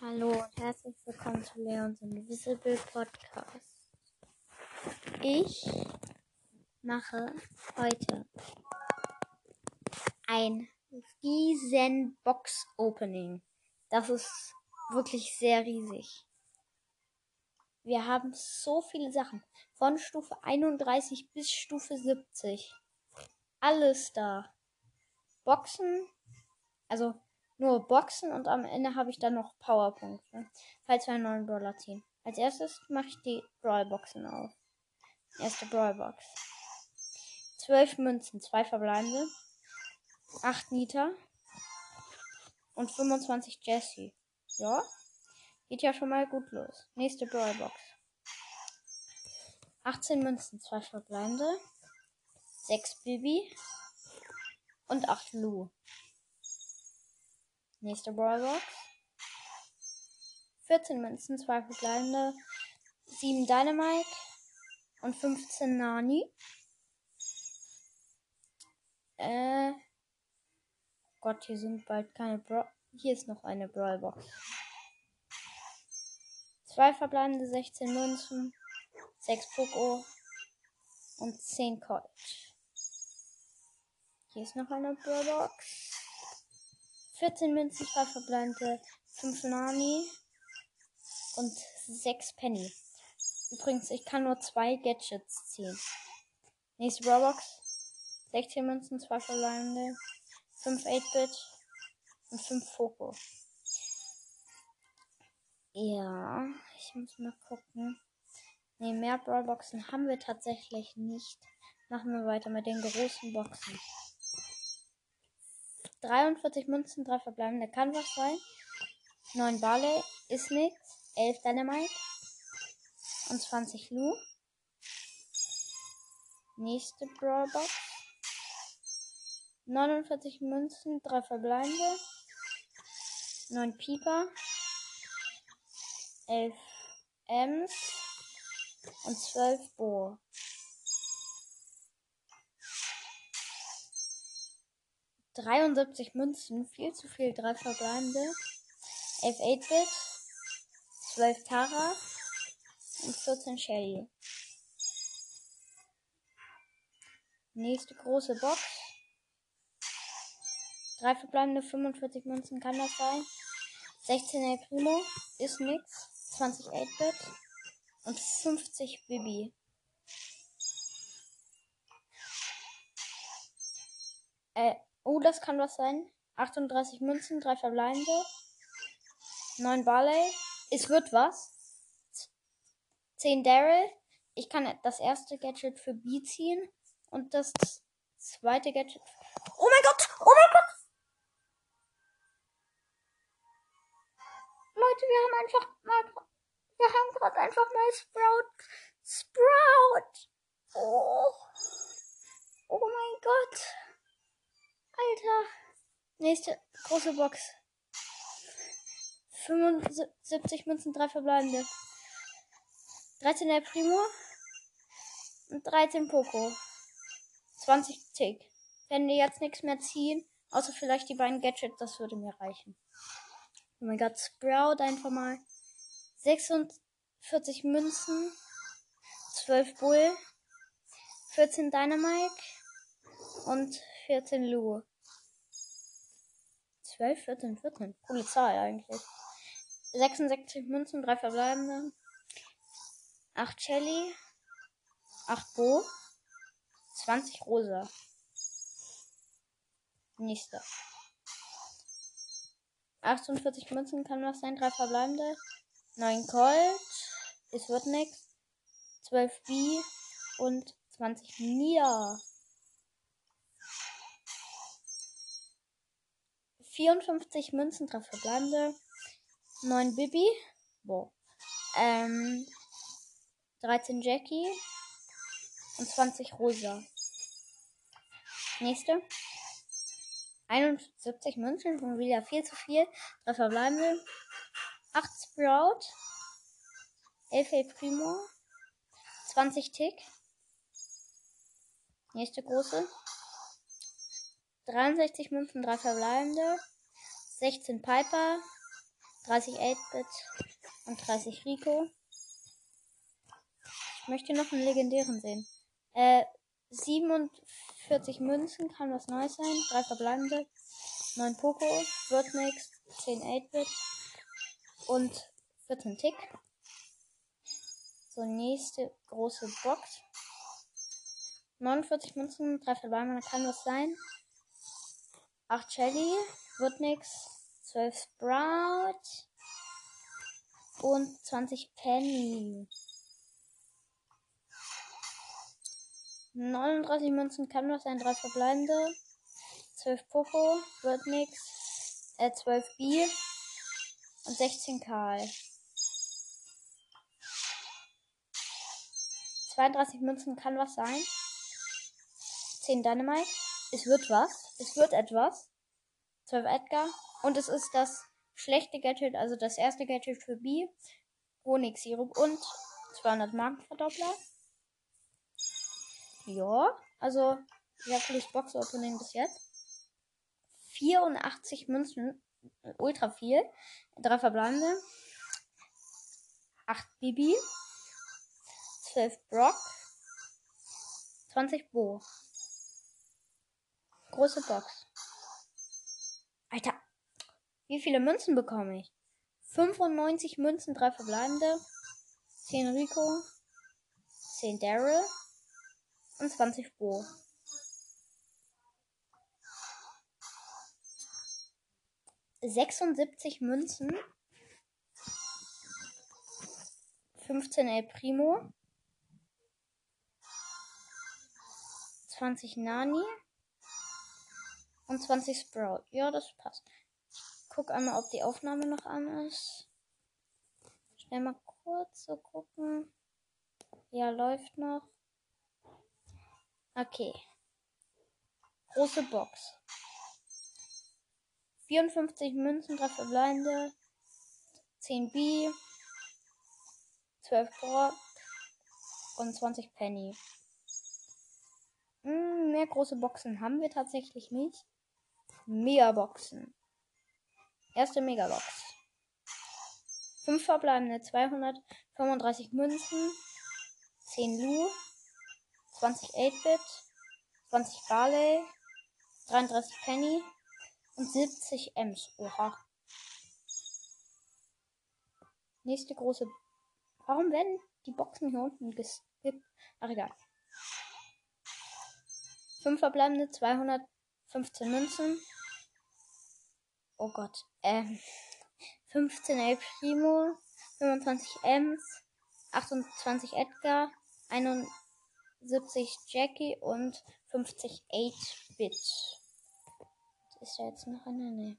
Hallo und herzlich willkommen zu Leons Invisible Podcast. Ich mache heute ein riesen Box Opening. Das ist wirklich sehr riesig. Wir haben so viele Sachen. Von Stufe 31 bis Stufe 70. Alles da. Boxen. Also nur Boxen und am Ende habe ich dann noch Powerpunkte, falls wir einen neuen Brawler ziehen. Als erstes mache ich die Brawlboxen auf. Erste Brawlbox. 12 Münzen, 2 verbleibende, 8 Nita und 25 Jesse. Ja, geht ja schon mal gut los. Nächste Brawlbox. 18 Münzen, 2 verbleibende, 6 Bibi und 8 Lu. Nächste Brawlbox. 14 Münzen, 2 verbleibende, 7 Dynamite und 15 Nani. Äh. Gott, hier sind bald keine Bra Hier ist noch eine Brawlbox. 2 verbleibende, 16 Münzen, 6 Poco und 10 Colt. Hier ist noch eine Brawlbox. 14 Münzen, 2 verbleibende, 5 Nani und 6 Penny. Übrigens, ich kann nur 2 Gadgets ziehen. Nächste Roblox. 16 Münzen, 2 verbleibende, 5 8-Bit und 5 Foco. Ja, ich muss mal gucken. Ne, mehr Brawlboxen haben wir tatsächlich nicht. Machen wir weiter mit den großen Boxen. 43 Münzen, 3 verbleibende kann was sein. 9 Barley ist nix. 11 Dynamite. Und 20 Lu. Nächste Brawlbox. 49 Münzen, 3 verbleibende. 9 Pieper. 11 Ms. Und 12 Bo. 73 Münzen, viel zu viel, drei verbleibende. 11 8-Bit, 12 Tara und 14 Shelly. Nächste große Box. Drei verbleibende 45 Münzen kann das sein. 16 El Primo ist nix. 20 8-Bit und 50 Bibi. Äh, Oh, das kann was sein. 38 Münzen, 3 verbleibende. 9 Barley. Es wird was. 10 Daryl. Ich kann das erste Gadget für B ziehen. Und das zweite Gadget. Oh mein Gott! Oh mein Gott! Leute, wir haben einfach mal. Wir haben gerade einfach mal Sprout. Sprout! Oh. Oh mein Gott. Alter. Nächste große Box. 75 Münzen, 3 verbleibende. 13 El Primo. Und 13 Poco. 20 Tick. Wenn wir jetzt nichts mehr ziehen, außer vielleicht die beiden Gadgets, das würde mir reichen. Oh mein Gott, Sprout einfach mal. 46 Münzen. 12 Bull. 14 Dynamite. Und 14 Lu. 12, 14, 14. Coole Zahl eigentlich. 66 Münzen, 3 verbleibende. 8 Shelly. 8 Bo. 20 Rosa. Nächster. 48 Münzen kann was sein, 3 verbleibende. 9 Colt. Es wird nix. 12 B und 20 Nia. 54 Münzen, 3 verbleibende. 9 Bibi. Boah. Ähm, 13 Jackie. Und 20 Rosa. Nächste. 71 Münzen, schon wieder viel zu viel. 3 verbleibende. 8 Sprout. 11 El Primo. 20 Tick. Nächste große. 63 Münzen, 3 verbleibende. 16 Piper. 30 8-Bit und 30 Rico. Ich möchte noch einen legendären sehen. Äh, 47 Münzen kann was Neues sein. Drei verbleibende. 9 Poco. Wird nix. 10 8-Bit. Und 14 Tick. So, nächste große Box. 49 Münzen, 3 verbleibende kann was sein. 8 Shelly. Wird nix. 12 Sprout. Und 20 Penny. 39 Münzen kann was sein, 3 verbleibende. 12 Poco, wird nix. Äh, 12 B. Und 16 Karl. 32 Münzen kann was sein. 10 Dynamite. Es wird was. Es wird etwas. 12 Edgar. Und es ist das schlechte Gadget, also das erste Gadget für B. Honigsirup und 200 Markenverdoppler. Ja, also sehr cooles Box-Opening bis jetzt. 84 Münzen, ultra viel. Drei verbleibende. 8 Bibi. 12 Brock. 20 Bo. Große Box. Alter, wie viele Münzen bekomme ich? 95 Münzen, drei verbleibende. 10 Rico. 10 Daryl und 20 Bo. Sechsundsiebzig Münzen. 15 El Primo. 20 Nani. Und 20 Sprout. Ja, das passt. Guck einmal, ob die Aufnahme noch an ist. Schnell mal kurz so gucken. Ja, läuft noch. Okay. Große Box. 54 Münzen, 3 verbleibende, 10 B, 12 Brock und 20 Penny. Hm, mehr große Boxen haben wir tatsächlich nicht. Megaboxen. Erste Megabox. 5 verbleibende, 235 Münzen, 10 Lu, 20 8-Bit, 20 Barley, 33 Penny und 70 Ems. Oha. Nächste große. Warum werden die Boxen hier unten geskippt? Ach egal. 5 verbleibende, 215 Münzen. Oh Gott. Ähm. 15 El Primo, 25 Ems, 28 Edgar, 21 70 Jackie und 50 8-Bit. Ist da jetzt noch eine? Nee.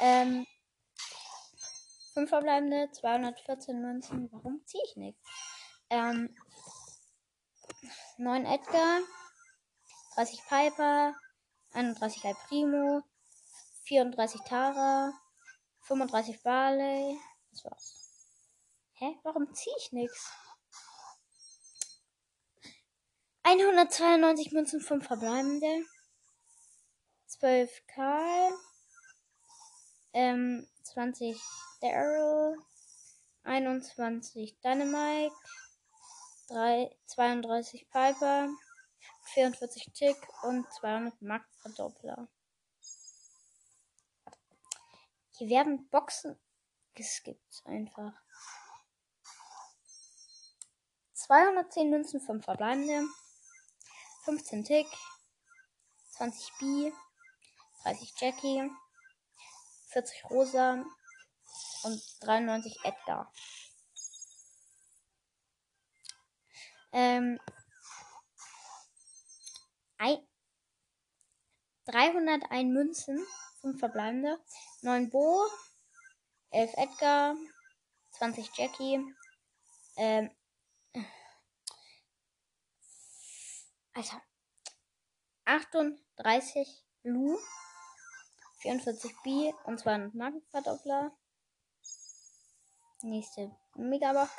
Ähm, 5 verbleibende, 214 Münzen. Warum ziehe ich nichts? Ähm, 9 Edgar, 30 Piper, 31 Al Primo, 34 Tara, 35 Barley. Das war's. Hä? Warum ziehe ich nichts? 192 Münzen, 5 verbleibende. 12 Karl. Ähm, 20 Daryl. 21 Dynamite. 3, 32 Piper. 44 Tick und 200 Marktverdoppler. Hier werden Boxen geskippt einfach. 210 Münzen, 5 verbleibende. 15 Tick, 20 B, 30 Jackie, 40 Rosa und 93 Edgar. Ähm, 301 Münzen, 5 verbleibende, 9 Bo, 11 Edgar, 20 Jackie, ähm, Alter. 38 Lu, 44 B und 200 Markenverdoppler. Nächste Megabox.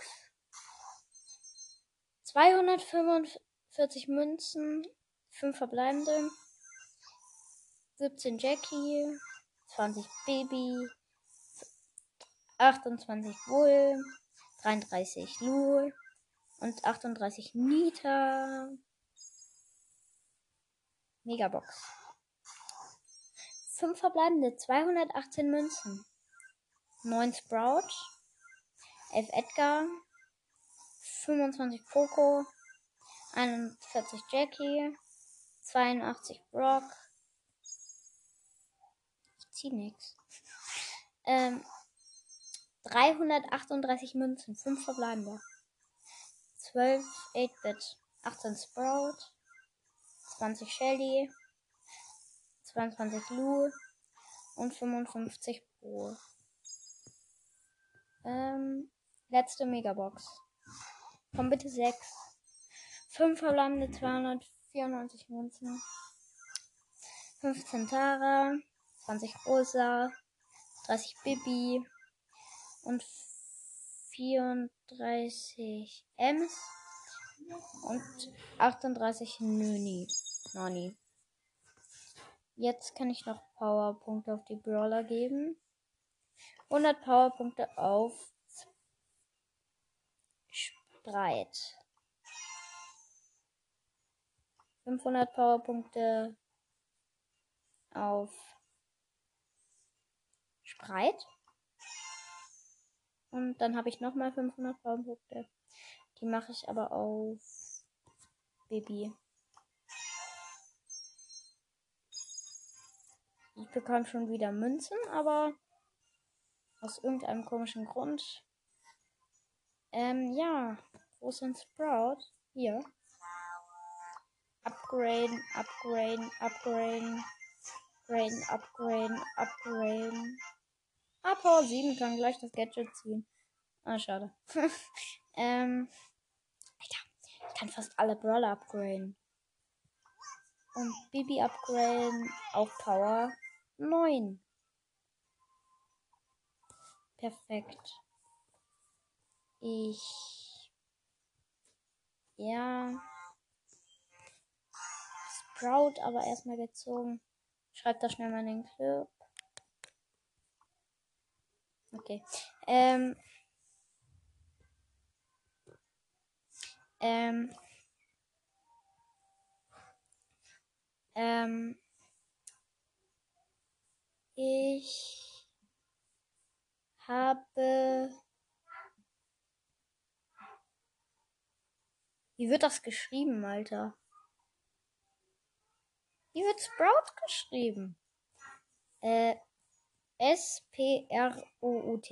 245 Münzen, 5 verbleibende. 17 Jackie, 20 Baby, 28 Bull, 33 Lu und 38 Nita. Megabox. 5 verbleibende, 218 Münzen. 9 Sprout, 11 Edgar, 25 Poco, 41 Jackie, 82 Brock. Zieh nix. Ähm, 338 Münzen, 5 verbleibende. 12 8-Bit, 18 Sprout, 20 Shelly, 22 Lu und 55 Pro. Ähm, letzte Megabox. Komm bitte 6. 5 verbleibende 294 Münzen. 15 Tara, 20 Rosa, 30 Bibi und 34 Ems und 38 Nöni. Nani. Jetzt kann ich noch Powerpunkte auf die Brawler geben. 100 Powerpunkte auf Spreit. 500 Powerpunkte auf Spreit. Und dann habe ich nochmal 500 Powerpunkte. Die mache ich aber auf Baby. Ich bekam schon wieder Münzen, aber aus irgendeinem komischen Grund. Ähm, ja. Wo ist ein Sprout? Hier. Upgraden, upgraden, upgraden. Upgraden, upgraden, upgraden. Ah, Power 7 kann gleich das Gadget ziehen. Ah, schade. ähm. Alter, ich kann fast alle Brawler upgraden. Und Bibi upgraden auf Power 9. Perfekt. Ich. Ja. Sprout aber erstmal gezogen. Schreibt da schnell mal den Clip. Okay. Ähm. Ähm. Ähm. Ich habe. Wie wird das geschrieben, Alter? Wie wird Sprout geschrieben? Äh, S-P-R-O-U-T.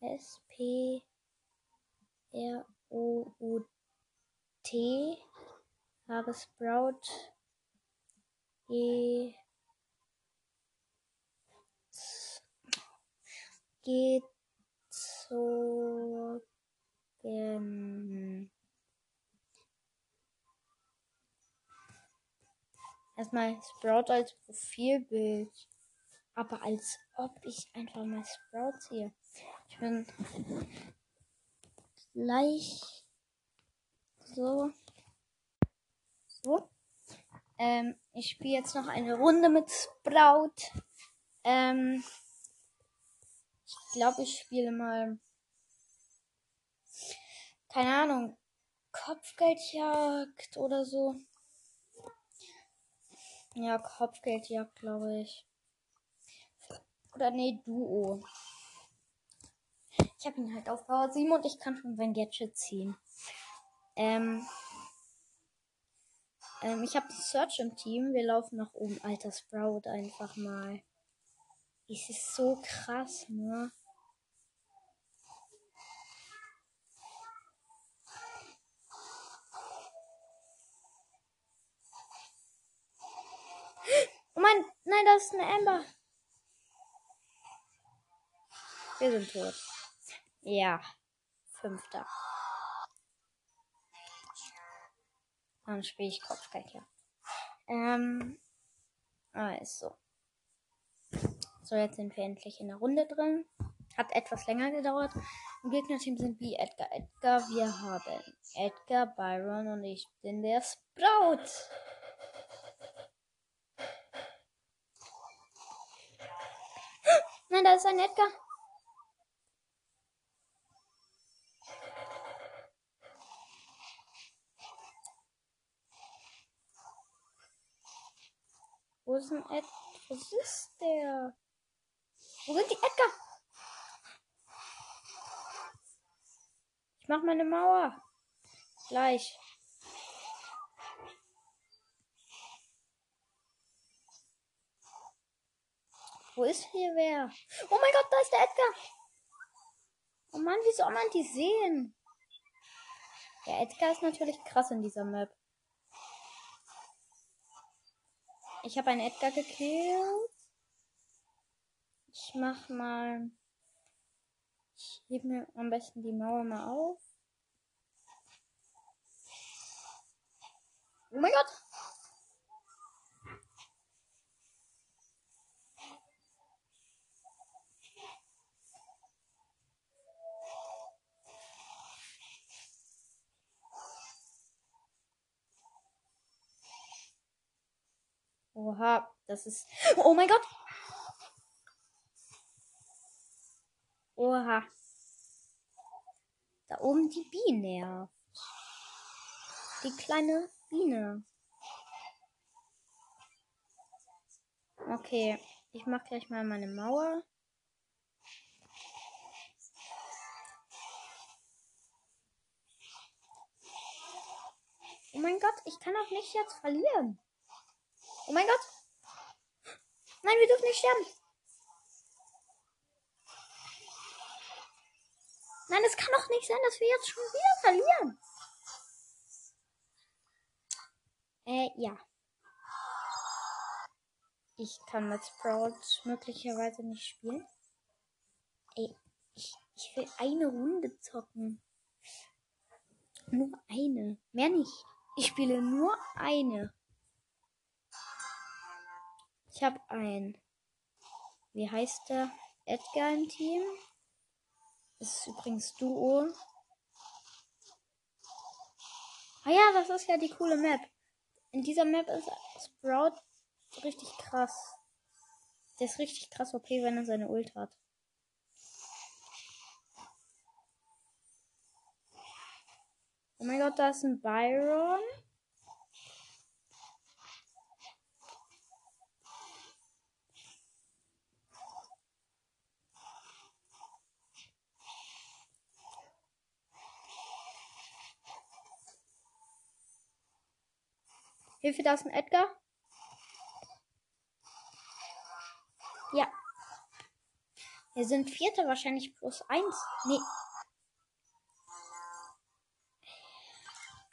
S-P-R-O-U-T. Habe Sprout Ge gezogen. Erstmal Sprout als Profilbild. Aber als ob ich einfach mal Sprout sehe. Ich bin gleich so. So. Ähm, ich spiele jetzt noch eine Runde mit Sprout. Ähm, ich glaube, ich spiele mal. Keine Ahnung. Kopfgeldjagd oder so. Ja, Kopfgeldjagd, glaube ich. Oder nee, Duo. Ich habe ihn halt auf Power 7 und ich kann schon sein Gadget ziehen. Ähm, ähm ich habe Search im Team. Wir laufen nach oben. Alter Sprout einfach mal. Es ist so krass, ne? Oh mein, nein, das ist eine Amber. Wir sind tot. Ja, fünfter. Dann spiele ich Kopfgeldjagd. Ähm, also. So, jetzt sind wir endlich in der Runde drin. Hat etwas länger gedauert. Im Gegnerteam sind wie Edgar. Edgar, wir haben Edgar, Byron und ich bin der Sprout. Da ist ein Edgar. Wo ist ein Ed? Was ist der? Wo sind die Edgar? Ich mach meine Mauer. Gleich. Wo ist hier wer? Oh mein Gott, da ist der Edgar. Oh Mann, wie soll man die sehen? Der Edgar ist natürlich krass in dieser Map. Ich habe einen Edgar gekillt. Ich mach mal. Ich hebe mir am besten die Mauer mal auf. Oh mein Gott! Oha, das ist. Oh mein Gott! Oha. Da oben die Biene. Die kleine Biene. Okay, ich mach gleich mal meine Mauer. Oh mein Gott, ich kann auch nicht jetzt verlieren. Oh mein Gott. Nein, wir dürfen nicht sterben. Nein, es kann doch nicht sein, dass wir jetzt schon wieder verlieren. Äh, ja. Ich kann mit Sprout möglicherweise nicht spielen. Ey, ich, ich will eine Runde zocken. Nur eine. Mehr nicht. Ich spiele nur eine. Ich habe ein, wie heißt der? Edgar im Team. Das ist übrigens Duo. Ah ja, das ist ja die coole Map. In dieser Map ist Sprout richtig krass. Der ist richtig krass OP, wenn er seine Ult hat. Oh mein Gott, da ist ein Byron. Hilfe, da ist ein Edgar. Ja. Wir sind Vierter, wahrscheinlich plus eins. Nee.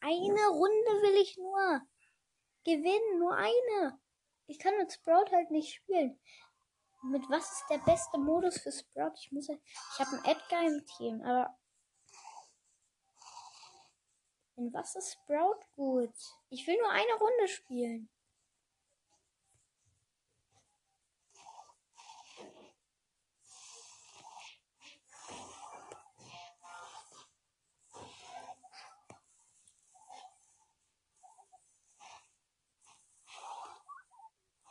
Eine Runde will ich nur gewinnen, nur eine. Ich kann mit Sprout halt nicht spielen. Mit was ist der beste Modus für Sprout? Ich muss, ich habe einen Edgar im Team, aber in was ist Sprout gut? Ich will nur eine Runde spielen.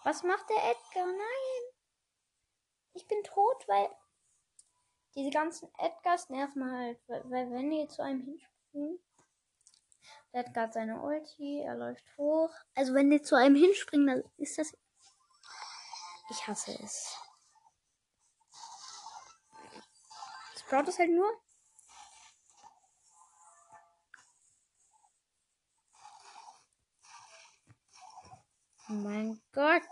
Was macht der Edgar? Nein. Ich bin tot, weil diese ganzen Edgars nerven halt. Weil, wenn die zu einem hinspringen, der hat gerade seine Ulti, er läuft hoch. Also wenn die zu einem hinspringen, dann ist das. Ich hasse es. Sprout ist halt nur. Oh mein Gott.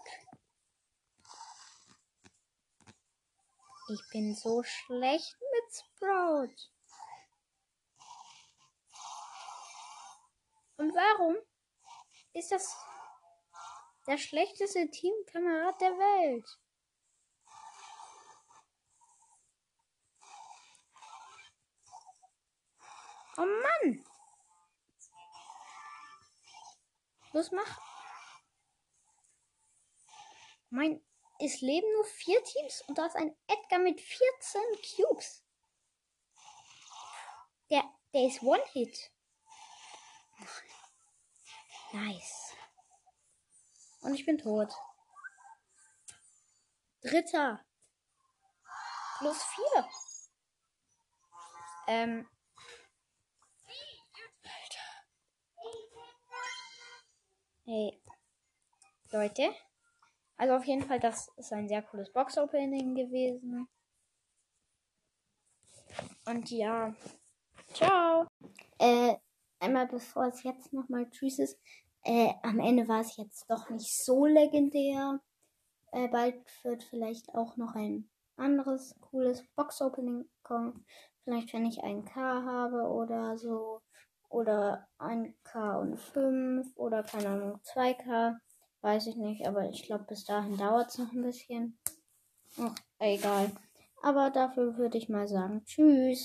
Ich bin so schlecht mit Sprout. Und warum ist das der schlechteste Teamkamerad der Welt? Oh Mann! Los, mach! Mein, es leben nur vier Teams und da ist ein Edgar mit 14 Cubes. Der, der ist One-Hit. Nice. Und ich bin tot. Dritter. Plus 4. Ähm. Hey. Leute. Also auf jeden Fall, das ist ein sehr cooles Box-Opening gewesen. Und ja. Ciao. Äh, einmal bevor es jetzt nochmal Tschüss ist. Äh, am Ende war es jetzt doch nicht so legendär. Äh, bald wird vielleicht auch noch ein anderes cooles Box-Opening kommen. Vielleicht, wenn ich einen K habe oder so. Oder ein K und 5 oder keine Ahnung, 2K. Weiß ich nicht, aber ich glaube, bis dahin dauert es noch ein bisschen. Ach, egal. Aber dafür würde ich mal sagen, tschüss.